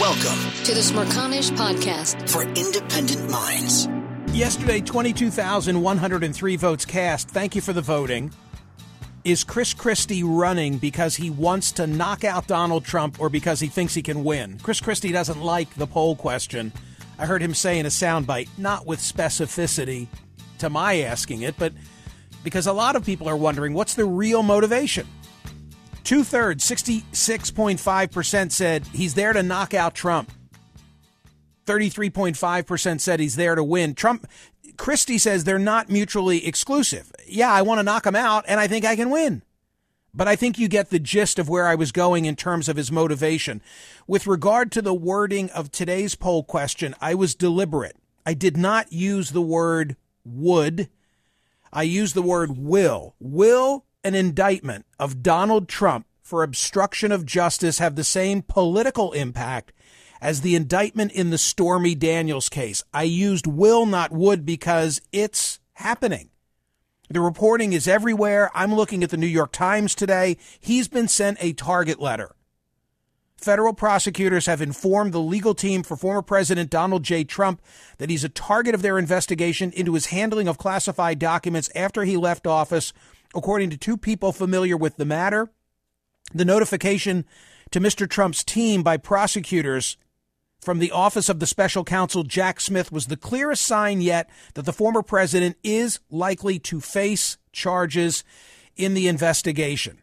Welcome to the Smerconish Podcast for independent minds. Yesterday, 22,103 votes cast. Thank you for the voting. Is Chris Christie running because he wants to knock out Donald Trump or because he thinks he can win? Chris Christie doesn't like the poll question. I heard him say in a soundbite, not with specificity to my asking it, but because a lot of people are wondering what's the real motivation? Two thirds, 66.5% said he's there to knock out Trump. 33.5% said he's there to win. Trump, Christie says they're not mutually exclusive. Yeah, I want to knock him out and I think I can win. But I think you get the gist of where I was going in terms of his motivation. With regard to the wording of today's poll question, I was deliberate. I did not use the word would. I used the word will. Will an indictment of Donald Trump for obstruction of justice have the same political impact as the indictment in the Stormy Daniels case. I used will, not would, because it's happening. The reporting is everywhere. I'm looking at the New York Times today. He's been sent a target letter. Federal prosecutors have informed the legal team for former President Donald J. Trump that he's a target of their investigation into his handling of classified documents after he left office according to two people familiar with the matter. The notification to Mr. Trump's team by prosecutors from the office of the special counsel Jack Smith was the clearest sign yet that the former president is likely to face charges in the investigation.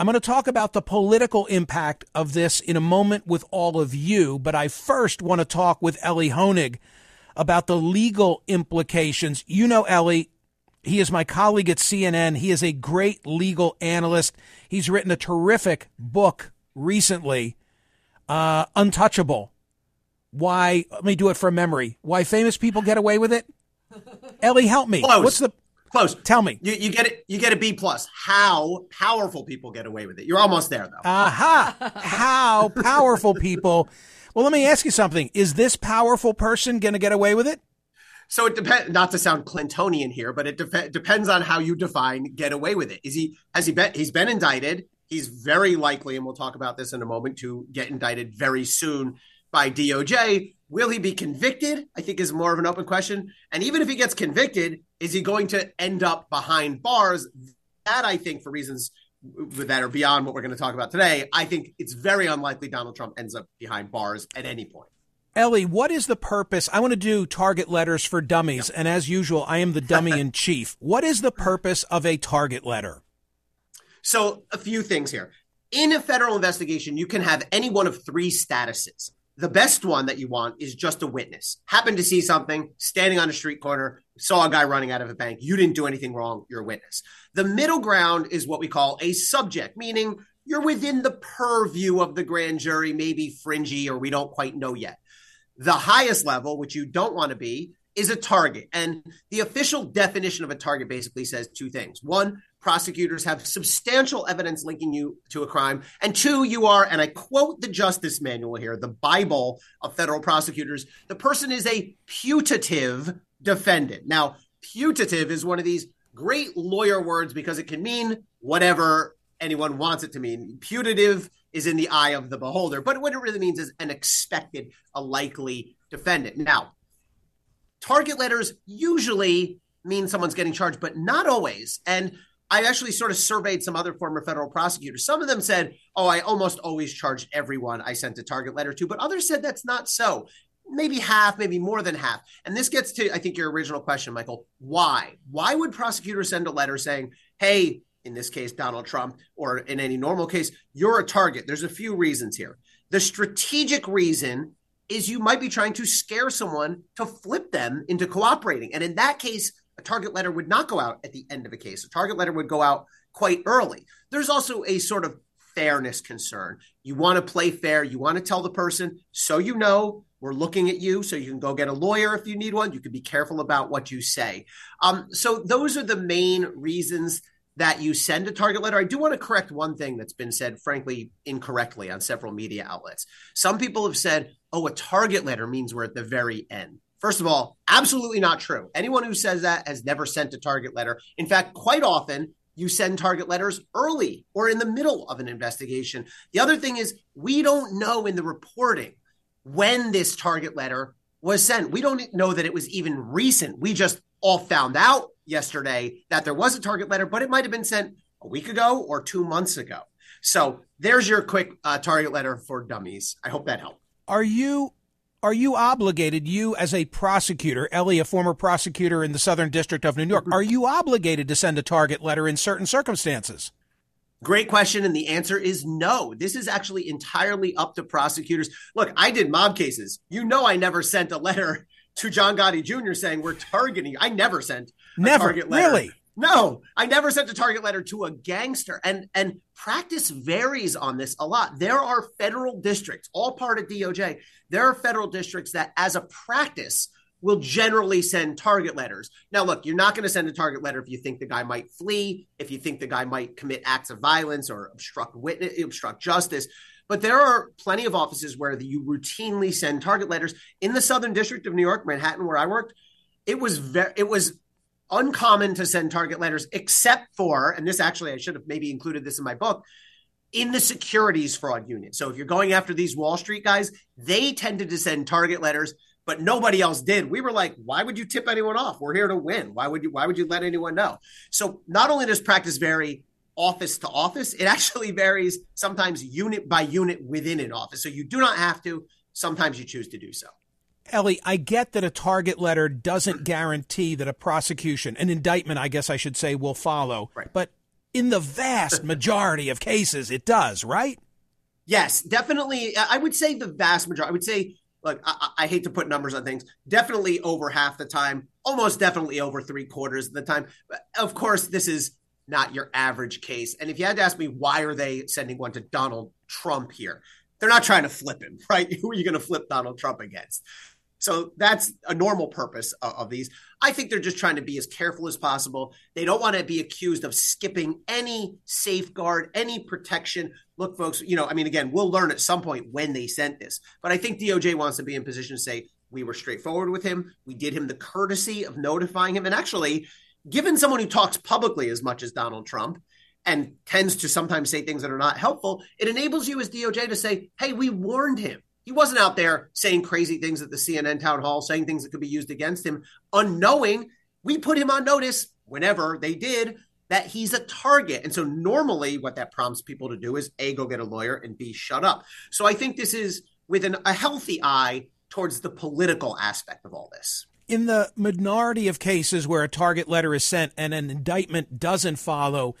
I'm going to talk about the political impact of this in a moment with all of you, but I first want to talk with Elie Honig about the legal implications. You know, Elie, he is my colleague at CNN. He is a great legal analyst. He's written a terrific book recently, uh, Untouchable. Why, let me do it from memory. Why famous people get away with it? Elie, help me. Close. What's the close? Tell me. You, you get it. You get a B plus. How powerful people get away with it? You're almost there though. Aha! How powerful people. Well, let me ask you something. Is this powerful person going to get away with it? So it depends. Not to sound Clintonian here, but it de- depends on how you define get away with it. Is he has he been he's been indicted? He's very likely, and we'll talk about this in a moment, to get indicted very soon by DOJ. Will he be convicted? I think is more of an open question. And even if he gets convicted, is he going to end up behind bars? That I think, for reasons that are beyond what we're going to talk about today, I think it's very unlikely Donald Trump ends up behind bars at any point. Elie, what is the purpose? I want to do target letters for dummies, and as usual, I am the dummy in chief. What is the purpose of a target letter? So, a few things here. In a federal investigation, you can have any one of three statuses. The best one that you want is just a witness. Happened to see something, standing on a street corner, saw a guy running out of a bank. You didn't do anything wrong. You're a witness. The middle ground is what we call a subject, meaning you're within the purview of the grand jury, maybe fringy, or we don't quite know yet. The highest level, which you don't want to be, is a target. And the official definition of a target basically says two things. One, prosecutors have substantial evidence linking you to a crime. And two, you are, and I quote the Justice Manual here, the Bible of federal prosecutors, the person is a putative defendant. Now, putative is one of these great lawyer words because it can mean whatever anyone wants it to mean. Putative is in the eye of the beholder. But what it really means is an expected, a likely defendant. Now, target letters usually mean someone's getting charged, but not always. And I actually sort of surveyed some other former federal prosecutors. Some of them said, Oh, I almost always charged everyone I sent a target letter to, but others said that's not so. Maybe half, maybe more than half. And this gets to, I think, your original question, Michael. Why? Why would prosecutors send a letter saying, Hey, in this case, Donald Trump, or in any normal case, you're a target. There's a few reasons here. The strategic reason is you might be trying to scare someone to flip them into cooperating. And in that case, a target letter would not go out at the end of a case. A target letter would go out quite early. There's also a sort of fairness concern. You want to play fair. You want to tell the person so you know we're looking at you, so you can go get a lawyer if you need one. You can be careful about what you say. Um, so those are the main reasons that you send a target letter. I do want to correct one thing that's been said, frankly, incorrectly on several media outlets. Some people have said, oh, a target letter means we're at the very end. First of all, absolutely not true. Anyone who says that has never sent a target letter. In fact, quite often, you send target letters early or in the middle of an investigation. The other thing is, we don't know in the reporting when this target letter was sent. We don't know that it was even recent. We just all found out yesterday that there was a target letter, but it might have been sent a week ago or two months ago. So there's your quick uh, target letter for dummies. I hope that helped. Are you are you obligated, you as a prosecutor, Elie, a former prosecutor in the Southern District of New York, are you obligated to send a target letter in certain circumstances? Great question. And the answer is no. This is actually entirely up to prosecutors. Look, I did mob cases. You know, I never sent a letter to John Gotti Jr. saying we're targeting. I never sent a never, target letter. Really? No, I never sent a target letter to a gangster. And and practice varies on this a lot. There are federal districts, all part of DOJ. There are federal districts that, as a practice, will generally send target letters. Now, look, you're not going to send a target letter if you think the guy might flee, if you think the guy might commit acts of violence or obstruct witness, obstruct justice. But there are plenty of offices where you routinely send target letters. In the Southern District of New York, Manhattan, where I worked, it was very, it was uncommon to send target letters, except for, and this actually I should have maybe included this in my book, in the securities fraud unit. So if you're going after these Wall Street guys, they tended to send target letters but nobody else did. We were like, why would you tip anyone off? We're here to win. Why would you why would you let anyone know? So not only does practice vary office to office, it actually varies sometimes unit by unit within an office. So you do not have to, sometimes you choose to do so. Elie, I get that a target letter doesn't guarantee that a prosecution, an indictment, I guess I should say, will follow. Right. But in the vast majority of cases, it does, right? Yes, definitely. I would say the vast majority. I would say look, I, I, hate to put numbers on things. Definitely over half the time, almost definitely over three quarters of the time. Of course, this is not your average case. And if you had to ask me why are they sending one to Donald Trump here, they're not trying to flip him, right? Who are you going to flip Donald Trump against? So that's a normal purpose of, of, these. I think they're just trying to be as careful as possible. They don't want to be accused of skipping any safeguard, any protection. Look, folks, you know, I mean, again, we'll learn at some point when they sent this, but I think DOJ wants to be in position to say, we were straightforward with him. We did him the courtesy of notifying him. And actually, given someone who talks publicly as much as Donald Trump, and tends to sometimes say things that are not helpful, it enables you as DOJ to say, hey, we warned him. He wasn't out there saying crazy things at the CNN town hall, saying things that could be used against him, unknowing. We put him on notice whenever they did that he's a target. And so normally what that prompts people to do is A, go get a lawyer and B, shut up. So I think this is with an, a healthy eye towards the political aspect of all this. In the minority of cases where a target letter is sent and an indictment doesn't follow,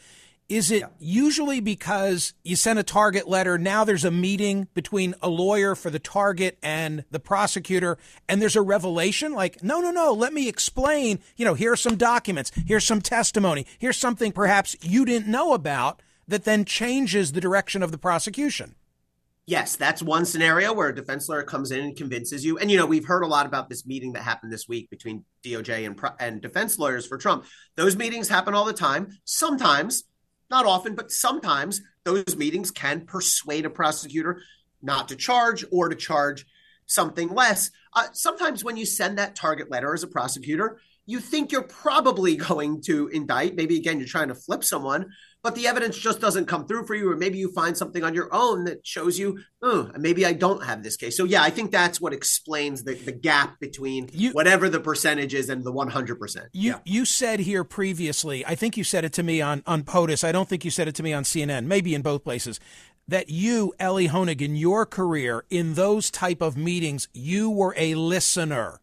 is it yeah. usually because you send a target letter? Now there's a meeting between a lawyer for the target and the prosecutor, and there's a revelation like, no, no, no, let me explain. You know, here are some documents, here's some testimony, here's something perhaps you didn't know about that then changes the direction of the prosecution. Yes, that's one scenario where a defense lawyer comes in and convinces you. And you know, we've heard a lot about this meeting that happened this week between DOJ and and defense lawyers for Trump. Those meetings happen all the time. Sometimes not often, but sometimes those meetings can persuade a prosecutor not to charge or to charge something less. Uh, sometimes when you send that target letter as a prosecutor, you think you're probably going to indict. Maybe again, you're trying to flip someone, but the evidence just doesn't come through for you, or maybe you find something on your own that shows you, oh, maybe I don't have this case. So yeah, I think that's what explains the, the gap between you, whatever the percentage is and the 100%. You yeah. you said here previously, I think you said it to me on on POTUS. I don't think you said it to me on CNN. Maybe in both places. That you, Elie Honig, in your career in those type of meetings, you were a listener.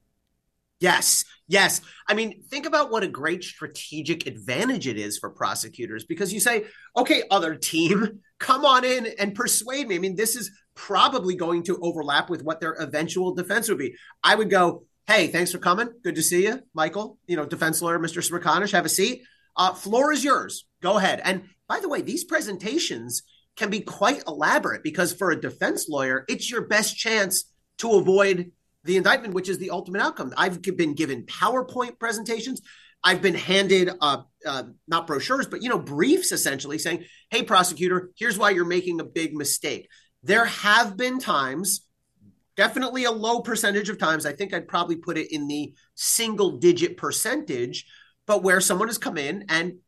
Yes, yes. I mean, think about what a great strategic advantage it is for prosecutors because you say, okay, other team, come on in and persuade me. I mean, this is probably going to overlap with what their eventual defense would be. I would go, hey, thanks for coming. Good to see you, Michael. You know, defense lawyer, Mr. Smerconish, have a seat. Uh, floor is yours. Go ahead. And by the way, these presentations can be quite elaborate because for a defense lawyer, it's your best chance to avoid the indictment, which is the ultimate outcome. I've been given PowerPoint presentations. I've been handed uh, uh, not brochures, but you know briefs essentially saying, "Hey, prosecutor, here's why you're making a big mistake." There have been times, definitely a low percentage of times. I think I'd probably put it in the single digit percentage, but where someone has come in and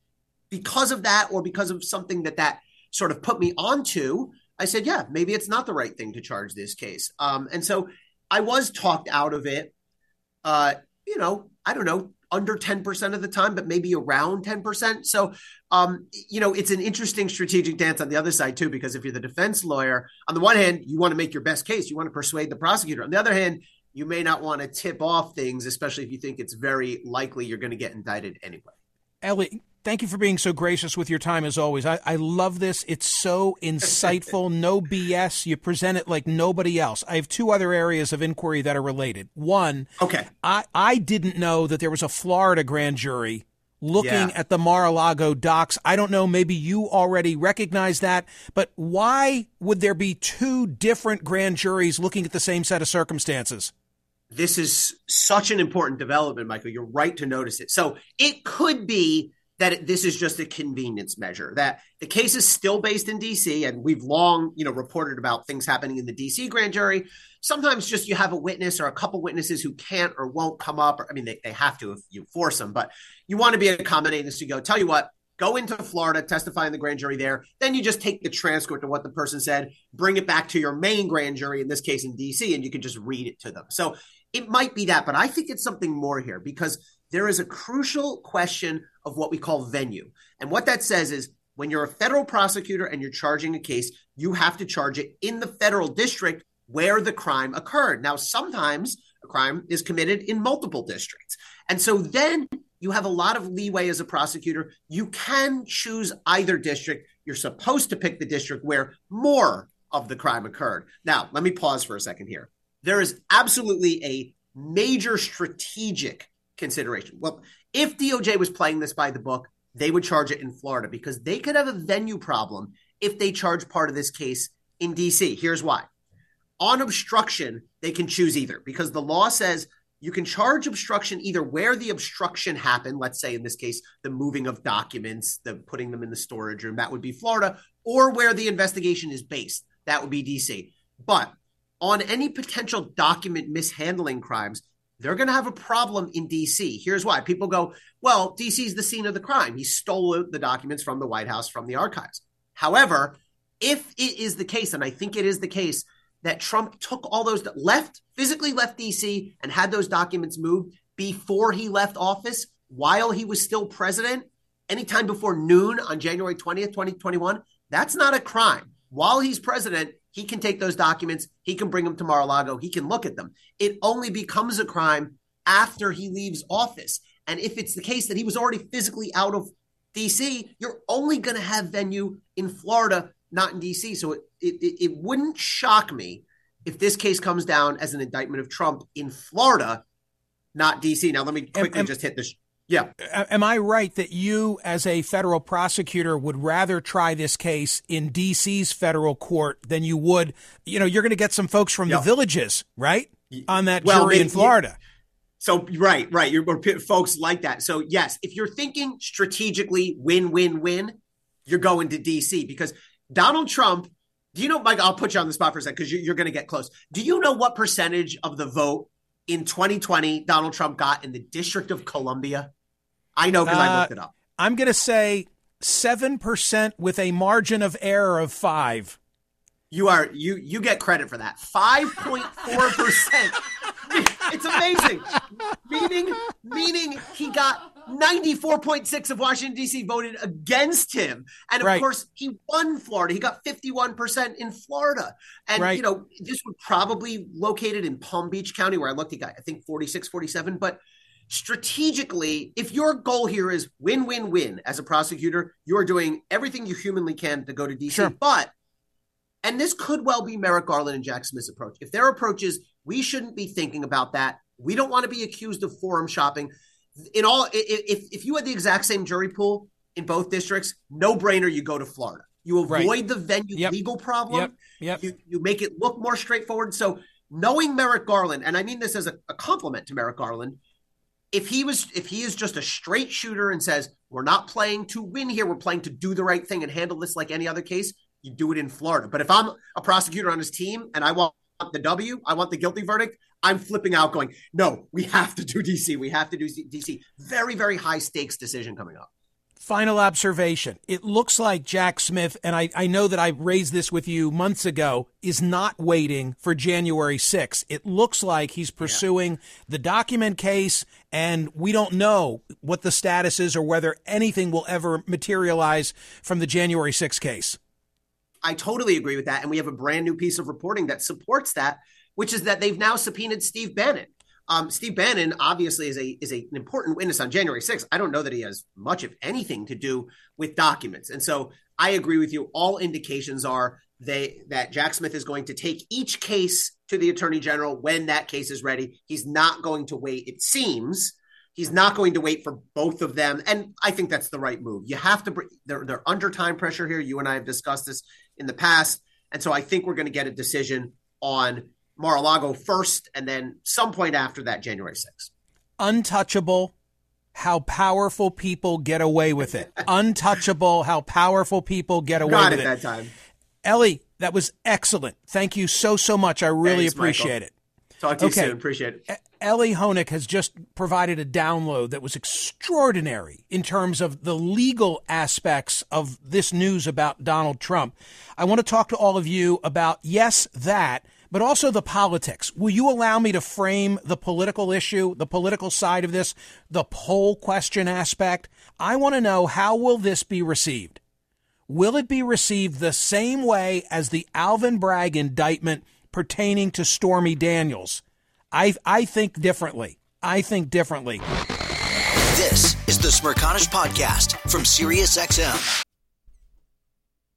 because of that, or because of something that that sort of put me onto, I said, "Yeah, maybe it's not the right thing to charge this case." Um, and so I was talked out of it. Uh, you know, I don't know, under 10% of the time, but maybe around 10%. So, um, you know, it's an interesting strategic dance on the other side, too, because if you're the defense lawyer, on the one hand, you want to make your best case, you want to persuade the prosecutor. On the other hand, you may not want to tip off things, especially if you think it's very likely you're going to get indicted anyway. Elie, thank you for being so gracious with your time as always. I, I love this. It's so insightful, no BS. You present it like nobody else. I have two other areas of inquiry that are related. One, okay, I, I didn't know that there was a Florida grand jury looking yeah. at the Mar-a-Lago docs. I don't know, maybe you already recognize that, but why would there be two different grand juries looking at the same set of circumstances? this is such an important development, Michael. You're right to notice it. So it could be that this is just a convenience measure that the case is still based in DC and we've long you know reported about things happening in the DC grand jury. Sometimes just you have a witness or a couple witnesses who can't or won't come up. Or, I mean they, they have to if you force them but you want to be accommodating so you go tell you what go into Florida testify in the grand jury there. Then you just take the transcript of what the person said bring it back to your main grand jury in this case in DC and you can just read it to them. So it might be that, but I think it's something more here because there is a crucial question of what we call venue. And what that says is when you're a federal prosecutor and you're charging a case, you have to charge it in the federal district where the crime occurred. Now, sometimes a crime is committed in multiple districts. And so then you have a lot of leeway as a prosecutor. You can choose either district. You're supposed to pick the district where more of the crime occurred. Now, let me pause for a second here there is absolutely a major strategic consideration. Well, if DOJ was playing this by the book, they would charge it in Florida because they could have a venue problem if they charge part of this case in DC. Here's why. On obstruction, they can choose either because the law says you can charge obstruction either where the obstruction happened, let's say in this case, the moving of documents, the putting them in the storage room, that would be Florida, or where the investigation is based, that would be DC. But on any potential document mishandling crimes, they're going to have a problem in DC. Here's why. People go, well, DC is the scene of the crime. He stole the documents from the White House, from the archives. However, if it is the case, and I think it is the case, that Trump took all those, left, physically left DC and had those documents moved before he left office while he was still president, anytime before noon on January 20th, 2021, that's not a crime. While he's president, he can take those documents, he can bring them to Mar-a-Lago, he can look at them. It only becomes a crime after he leaves office. And if it's the case that he was already physically out of DC, you're only going to have venue in Florida, not in DC. So it, it, it wouldn't shock me if this case comes down as an indictment of Trump in Florida, not DC. Now, let me quickly and, and, just hit this. Yeah. Am I right that you, as a federal prosecutor, would rather try this case in D.C.'s federal court than you would? You know, you're going to get some folks from the villages, right, on that well, jury in Florida. So right, right, you're folks like that. So yes, if you're thinking strategically, win, win, win, you're going to D.C. because Donald Trump. Do you know, Mike? I'll put you on the spot for a second because you're going to get close. Do you know what percentage of the vote in 2020 Donald Trump got in the District of Columbia? I know because uh, I looked it up. I'm going to say 7% with a margin of error of 5. You are you you get credit for that. 5.4%. it's amazing. meaning meaning he got 94.6 of Washington D.C. voted against him. And of right. course, he won Florida. He got 51% in Florida. And right. you know, this would probably located in Palm Beach County where I looked he got I think 46 47, but strategically, if your goal here is win, win, win as a prosecutor, you're doing everything you humanly can to go to DC. Sure. But, and this could well be Merrick Garland and Jack Smith's approach. If their approach is, we shouldn't be thinking about that. We don't want to be accused of forum shopping. In all, if, if you had the exact same jury pool in both districts, no brainer, you go to Florida. You avoid Right. the venue Yep. legal problem. Yep. Yep. You you make it look more straightforward. So knowing Merrick Garland, and I mean this as a, a compliment to Merrick Garland, if he was if he is just a straight shooter and says we're not playing to win here, we're playing to do the right thing and handle this like any other case, you do it in Florida. But if I'm a prosecutor on his team and I want the W, I want the guilty verdict, I'm flipping out going, no, we have to do DC. We have to do DC. Very, very high stakes decision coming up. Final observation. It looks like Jack Smith, and I, I know that I raised this with you months ago, is not waiting for January 6th. It looks like he's pursuing the document case, and we don't know what the status is or whether anything will ever materialize from the January 6th case. I totally agree with that. And we have a brand new piece of reporting that supports that, which is that they've now subpoenaed Steve Bannon. Um, Steve Bannon obviously is a is a, an important witness on January 6th. I don't know that he has much of anything to do with documents. And so I agree with you. All indications are they that Jack Smith is going to take each case to the attorney general when that case is ready. He's not going to wait, it seems. He's not going to wait for both of them. And I think that's the right move. You have to, they're, they're under time pressure here. You and I have discussed this in the past. And so I think we're going to get a decision on Mar-a-Lago first, and then some point after that, January 6th. Untouchable, how powerful people get away with it. Untouchable, how powerful people get away Got with it it. that time. Elie, that was excellent. Thank you so, so much. I really Thanks, Michael. appreciate it. Talk to you Okay. soon. Appreciate it. Elie Honig has just provided a download that was extraordinary in terms of the legal aspects of this news about Donald Trump. I want to talk to all of you about, yes, that, but also the politics. Will you allow me to frame the political issue, the political side of this, the poll question aspect? I want to know how will this be received? Will it be received the same way as the Alvin Bragg indictment pertaining to Stormy Daniels? I I think differently. I think differently. This is the Smerconish Podcast from SiriusXM.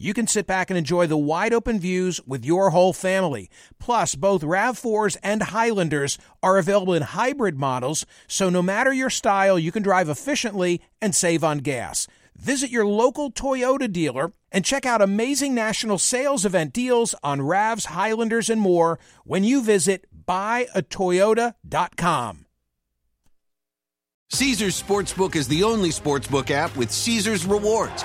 You can sit back and enjoy the wide open views with your whole family. Plus, both RAV4s and Highlanders are available in hybrid models, so no matter your style, you can drive efficiently and save on gas. Visit your local Toyota dealer and check out amazing national sales event deals on RAVs, Highlanders, and more when you visit buyatoyota.com. Caesars Sportsbook is the only sportsbook app with Caesars rewards.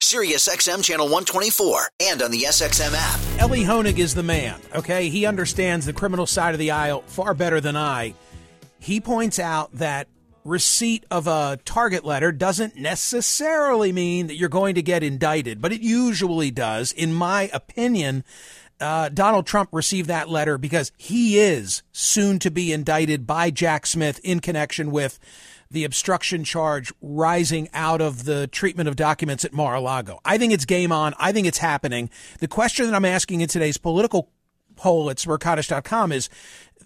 SiriusXM channel 124, and on the SXM app. Elie Honig is the man, okay? He understands the criminal side of the aisle far better than I. He points out that receipt of a target letter doesn't necessarily mean that you're going to get indicted, but it usually does. In my opinion, uh, Donald Trump received that letter because he is soon to be indicted by Jack Smith in connection with the obstruction charge rising out of the treatment of documents at Mar-a-Lago. I think it's game on. I think it's happening. The question that I'm asking in today's political poll at smerconish.com is,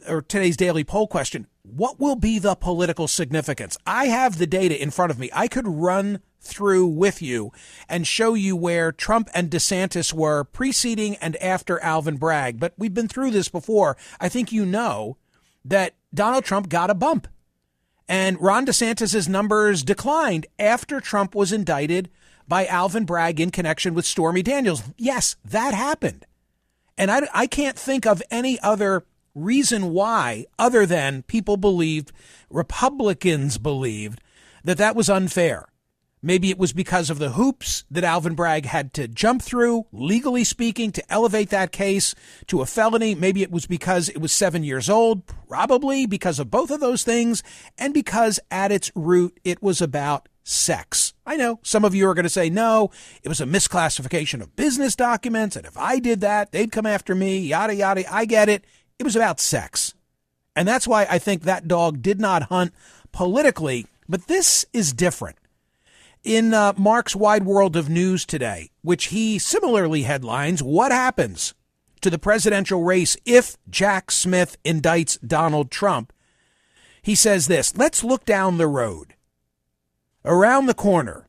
or today's daily poll question, what will be the political significance? I have the data in front of me. I could run through with you and show you where Trump and DeSantis were preceding and after Alvin Bragg. But we've been through this before. I think you know that Donald Trump got a bump and Ron DeSantis' numbers declined after Trump was indicted by Alvin Bragg in connection with Stormy Daniels. Yes, that happened. And I, I can't think of any other reason why, other than people believed, Republicans believed, that that was unfair. Maybe it was because of the hoops that Alvin Bragg had to jump through, legally speaking, to elevate that case to a felony. Maybe it was because it was seven years old, probably because of both of those things, and because at its root it was about sex. I know some of you are going to say, no, it was a misclassification of business documents, and if I did that, they'd come after me, yada, yada. I get it. It was about sex. And that's why I think that dog did not hunt politically, but this is different in uh, Mark's Wide World of News today, which he similarly headlines What happens to the presidential race if Jack Smith indicts Donald Trump? He says this Let's look down the road, around the corner,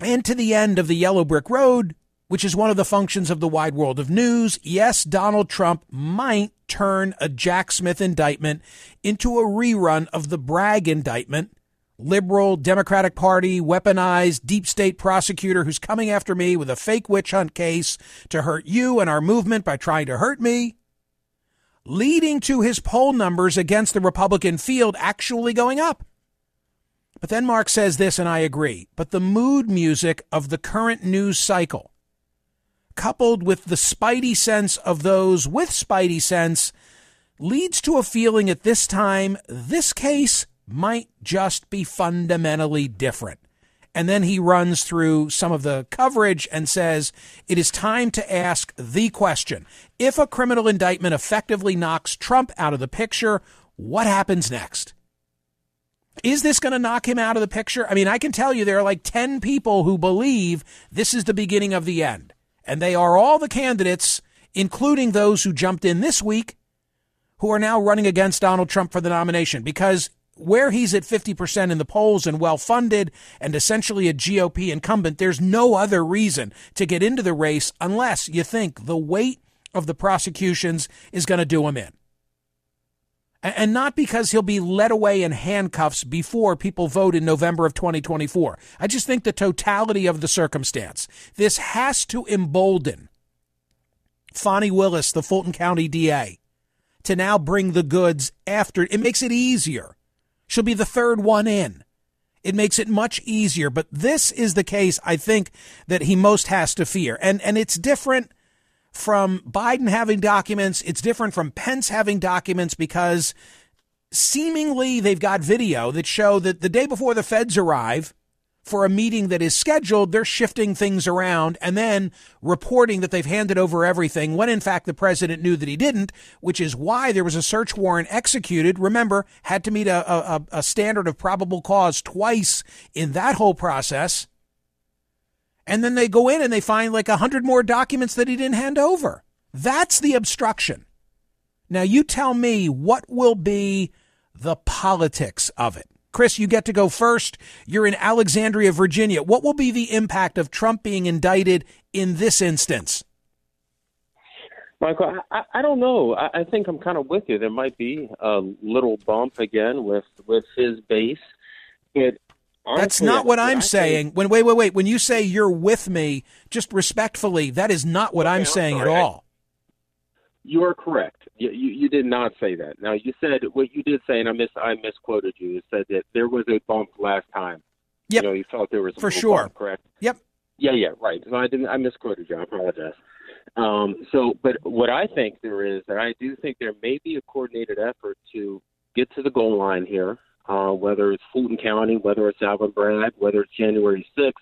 and to the end of the yellow brick road, which is one of the functions of the wide world of news. Yes, Donald Trump might turn a Jack Smith indictment into a rerun of the Bragg indictment liberal Democratic Party weaponized deep state prosecutor who's coming after me with a fake witch hunt case to hurt you and our movement by trying to hurt me, leading to his poll numbers against the Republican field actually going up. But then Mark says this, and I agree. But the mood music of the current news cycle, coupled with the spidey sense of those with spidey sense, leads to a feeling at this time this case might just be fundamentally different. And then he runs through some of the coverage and says, it is time to ask the question. If a criminal indictment effectively knocks Trump out of the picture, what happens next? Is this going to knock him out of the picture? I mean, I can tell you there are like 10 people who believe this is the beginning of the end. And they are all the candidates, including those who jumped in this week, who are now running against Donald Trump for the nomination. Because where he's at 50% in the polls and well funded and essentially a GOP incumbent, there's no other reason to get into the race unless you think the weight of the prosecutions is going to do him in. And not because he'll be led away in handcuffs before people vote in November of 2024. I just think the totality of the circumstance. This has to embolden Fani Willis, the Fulton County DA, to now bring the goods after. It makes it easier She'll be the third one in. It makes it much easier, but this is the case I think that he most has to fear. And and it's different from Biden having documents, it's different from Pence having documents because seemingly they've got video that show that the day before the feds arrive, for a meeting that is scheduled, they're shifting things around and then reporting that they've handed over everything when in fact the president knew that he didn't, which is why there was a search warrant executed. Remember, had to meet a, a, a standard of probable cause twice in that whole process. And then they go in and they find like a hundred more documents that he didn't hand over. That's the obstruction. Now you tell me what will be the politics of it. Chris, you get to go first. You're in Alexandria, Virginia. What will be the impact of Trump being indicted in this instance? Michael, I, I don't know. I, I think I'm kind of with you. There might be a little bump again with with his base, but honestly, that's not what I'm I saying. Think, when wait, wait, wait. When you say you're with me, just respectfully, that is not what okay, I'm, I'm saying sorry. at all. You are correct. You, you, you did not say that. Now you said what you did say, and I mis I misquoted you. You said that there was a bump last time. Yep. You know, you felt there was a For sure. bump, correct? Yep. Yeah, yeah, right. So I didn't. I misquoted you. I apologize. Um, so, but what I think there is, that I do think there may be a coordinated effort to get to the goal line here, uh, whether it's Fulton County, whether it's Alvin Bragg, whether it's January 6th,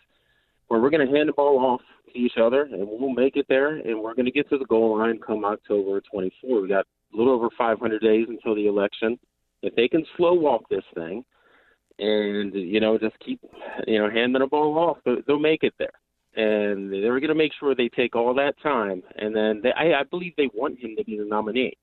where we're going to hand the ball off to each other, and we'll make it there, and we're going to get to the goal line come October 24. We got a little over 500 days until the election. If they can slow walk this thing, and you know just keep you know handing the ball off, they'll, make it there. And they're going to make sure they take all that time, and then they, I, I believe they want him to be the nominee.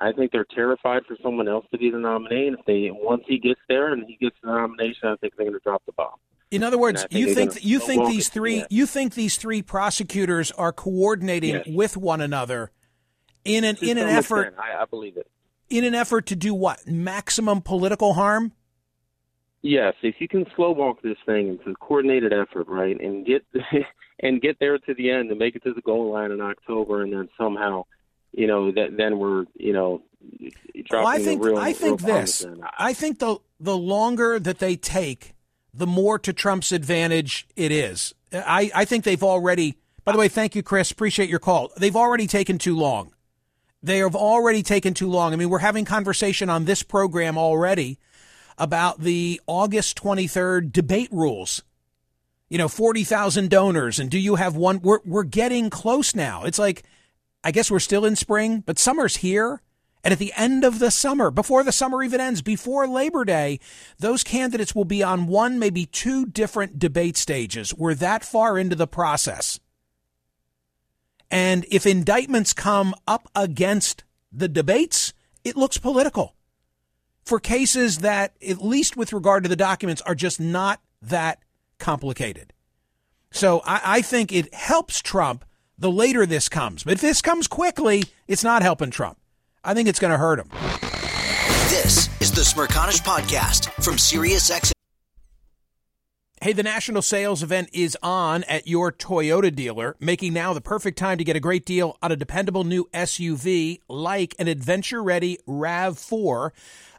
I think they're terrified for someone else to be the nominee, and if they once he gets there and he gets the nomination, I think they're going to drop the ball. In other words, think you think gonna you think these three yeah. you think these three prosecutors are coordinating Yes. with one another in an in an effort I, I believe it. in an effort to do what maximum political harm. Yes, if you can slow walk this thing into a coordinated effort, right, and get and get there to the end and make it to the goal line in October, and then somehow, you know, that then we're you know dropping Well, I think real. I think this. I think the the longer that they take the more to Trump's advantage it is. I, I think they've already, by the way, thank you, Chris. Appreciate your call. They've already taken too long. They have already taken too long. I mean, we're having conversation on this program already about the August 23rd debate rules. You know, 40,000 donors, and do you have one? We're, we're getting close now. It's like, I guess we're still in spring, but summer's here. And at the end of the summer, before the summer even ends, before Labor Day, those candidates will be on one, maybe two different debate stages. We're that far into the process. And if indictments come up against the debates, it looks political. For cases that, at least with regard to the documents, are just not that complicated. So I, I think it helps Trump the later this comes. But if this comes quickly, it's not helping Trump. I think it's going to hurt him. This is the Smerconish Podcast from SiriusXM. Hey, the national sales event is on at your Toyota dealer, making now the perfect time to get a great deal on a dependable new SUV like an adventure ready RAV4.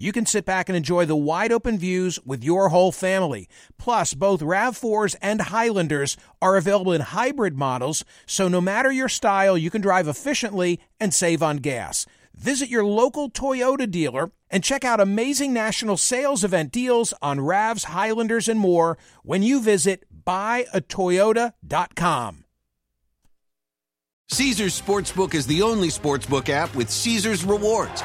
You can sit back and enjoy the wide open views with your whole family. Plus, both RAV4s and Highlanders are available in hybrid models, so no matter your style, you can drive efficiently and save on gas. Visit your local Toyota dealer and check out amazing national sales event deals on RAVs, Highlanders, and more when you visit buyatoyota.com. Caesars Sportsbook is the only sportsbook app with Caesars rewards.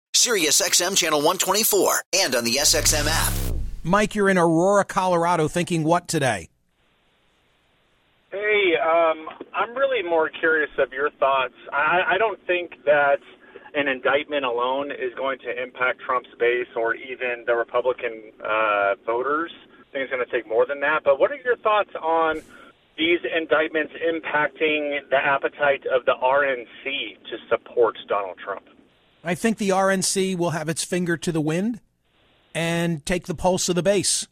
SiriusXM channel 124, and on the SXM app. Mike, you're in Aurora, Colorado, thinking what today? Hey, um, I'm really more curious of your thoughts. I, I don't think that an indictment alone is going to impact Trump's base or even the Republican uh, voters. I think it's going to take more than that. But what are your thoughts on these indictments impacting the appetite of the RNC to support Donald Trump? I think the RNC will have its finger to the wind and take the pulse of the base.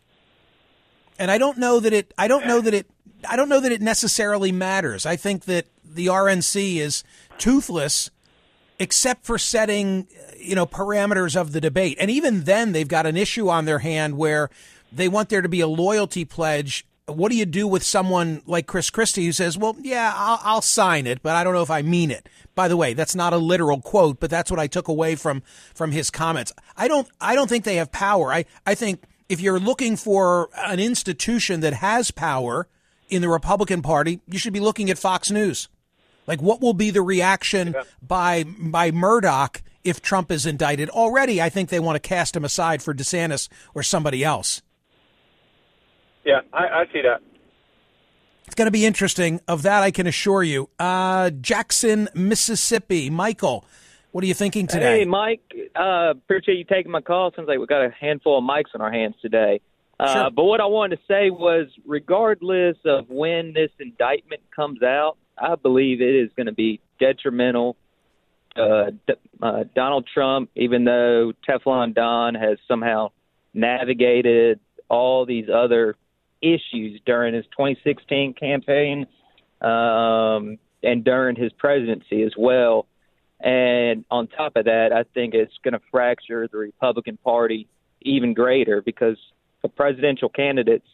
And I don't know that it I don't know that it I don't know that it necessarily matters. I think that the RNC is toothless except for setting you know parameters of the debate. And even then they've got an issue on their hand where they want there to be a loyalty pledge what do you do with someone like Chris Christie who says, "Well, yeah, I'll, I'll, sign it, but I don't know if I mean it." By the way, that's not a literal quote, but that's what I took away from from his comments. I don't I don't think they have power. I I think if you're looking for an institution that has power in the Republican Party, you should be looking at Fox News. Like, what will be the reaction yeah. by by Murdoch if Trump is indicted? Already, I think they want to cast him aside for DeSantis or somebody else. Yeah, I, I see that. It's going to be interesting. Of that, I can assure you. Uh, Jackson, Mississippi. Michael, what are you thinking today? Hey, Mike. Uh, appreciate you taking my call. Seems like we've got a handful of mics on our hands today. Uh, sure. But what I wanted to say was, regardless of when this indictment comes out, I believe it is going to be detrimental. Uh, uh, Donald Trump, even though Teflon Don has somehow navigated all these other issues during his 2016 campaign um, and during his presidency as well. And on top of that, I think it's going to fracture the Republican Party even greater because the presidential candidates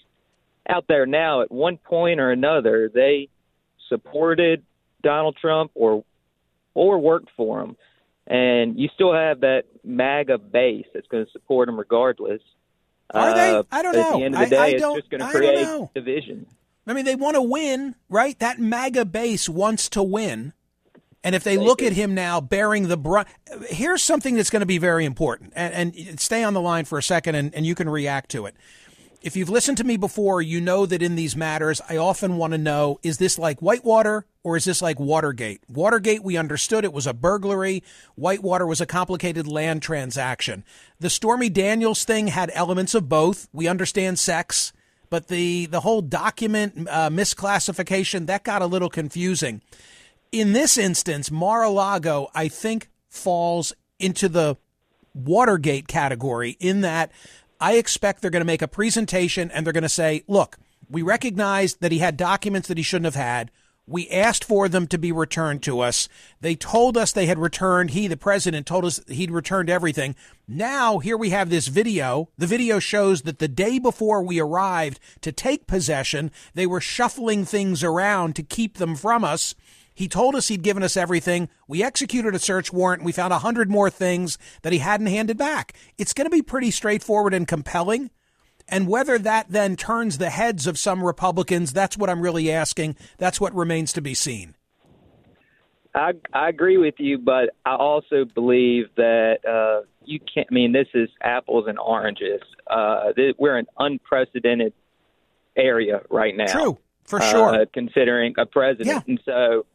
out there now, at one point or another, they supported Donald Trump or or worked for him, and you still have that MAGA base that's going to support him regardless. Are they? Uh, I don't know. At the end of the day, I, I it's just going to create division. I mean, they want to win, right? That MAGA base wants to win. And if they look at him now bearing the brunt, here's something that's going to be very important. And, and stay on the line for a second and, and you can react to it. If you've listened to me before, you know that in these matters, I often want to know is this like Whitewater or is this like Watergate? Watergate, we understood it was a burglary. Whitewater was a complicated land transaction. The Stormy Daniels thing had elements of both. We understand sex, but the, the whole document uh, misclassification, that got a little confusing in this instance, Mar-a-Lago, I think, falls into the Watergate category in that I expect they're going to make a presentation and they're going to say, look, we recognize that he had documents that he shouldn't have had. We asked for them to be returned to us. They told us they had returned. He, the president, told us he'd returned everything. Now, here we have this video. The video shows that the day before we arrived to take possession, they were shuffling things around to keep them from us. He told us he'd given us everything. We executed a search warrant. We found a hundred more things that he hadn't handed back. It's going to be pretty straightforward and compelling. And whether that then turns the heads of some Republicans, that's what I'm really asking. That's what remains to be seen. I, I agree with you, but I also believe that uh, you can't. I mean, this is apples and oranges. Uh, we're an unprecedented area right now. True, for sure. Uh, considering a president, yeah. and so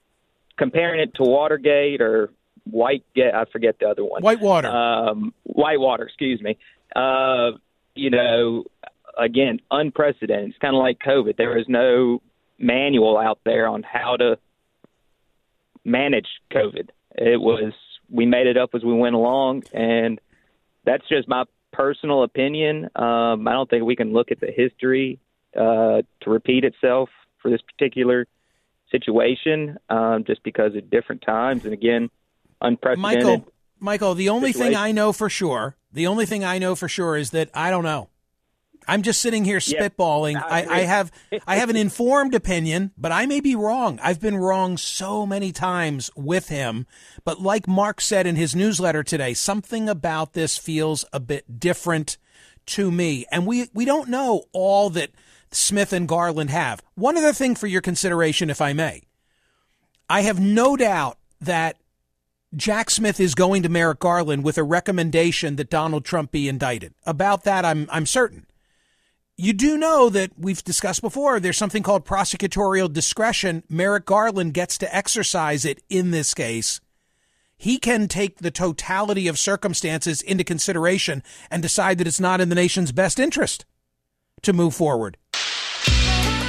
comparing it to Watergate or Whitegate, I forget the other one. Whitewater. Um, Whitewater, excuse me. Uh, you know, again, unprecedented. It's kind of like COVID. There is no manual out there on how to manage COVID. It was we made it up as we went along, and that's just my personal opinion. Um, I don't think we can look at the history uh, to repeat itself for this particular situation um, just because of different times and again unprecedented. Michael, Michael, the only situation. thing I know for sure, the only thing I know for sure is that I don't know. I'm just sitting here spitballing. I, I, have I have an informed opinion, but I may be wrong. I've been wrong so many times with him. But like Mark said in his newsletter today, something about this feels a bit different to me. And we, we don't know all that Smith and Garland have. One other thing for your consideration, if I may. I have no doubt that Jack Smith is going to Merrick Garland with a recommendation that Donald Trump be indicted. About that, I'm, I'm certain. You do know that we've discussed before, there's something called prosecutorial discretion. Merrick Garland gets to exercise it in this case. He can take the totality of circumstances into consideration and decide that it's not in the nation's best interest to move forward.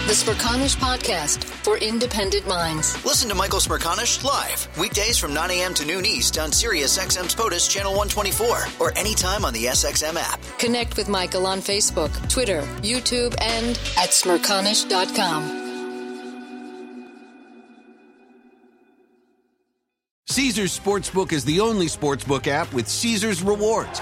The Smerconish Podcast for independent minds. Listen to Michael Smerconish live weekdays from 9 a.m. to noon East on Sirius XM's POTUS Channel 124 or anytime on the SXM app. Connect with Michael on Facebook, Twitter, YouTube, and at smerconish.com. Caesars Sportsbook is the only sportsbook app with Caesars rewards.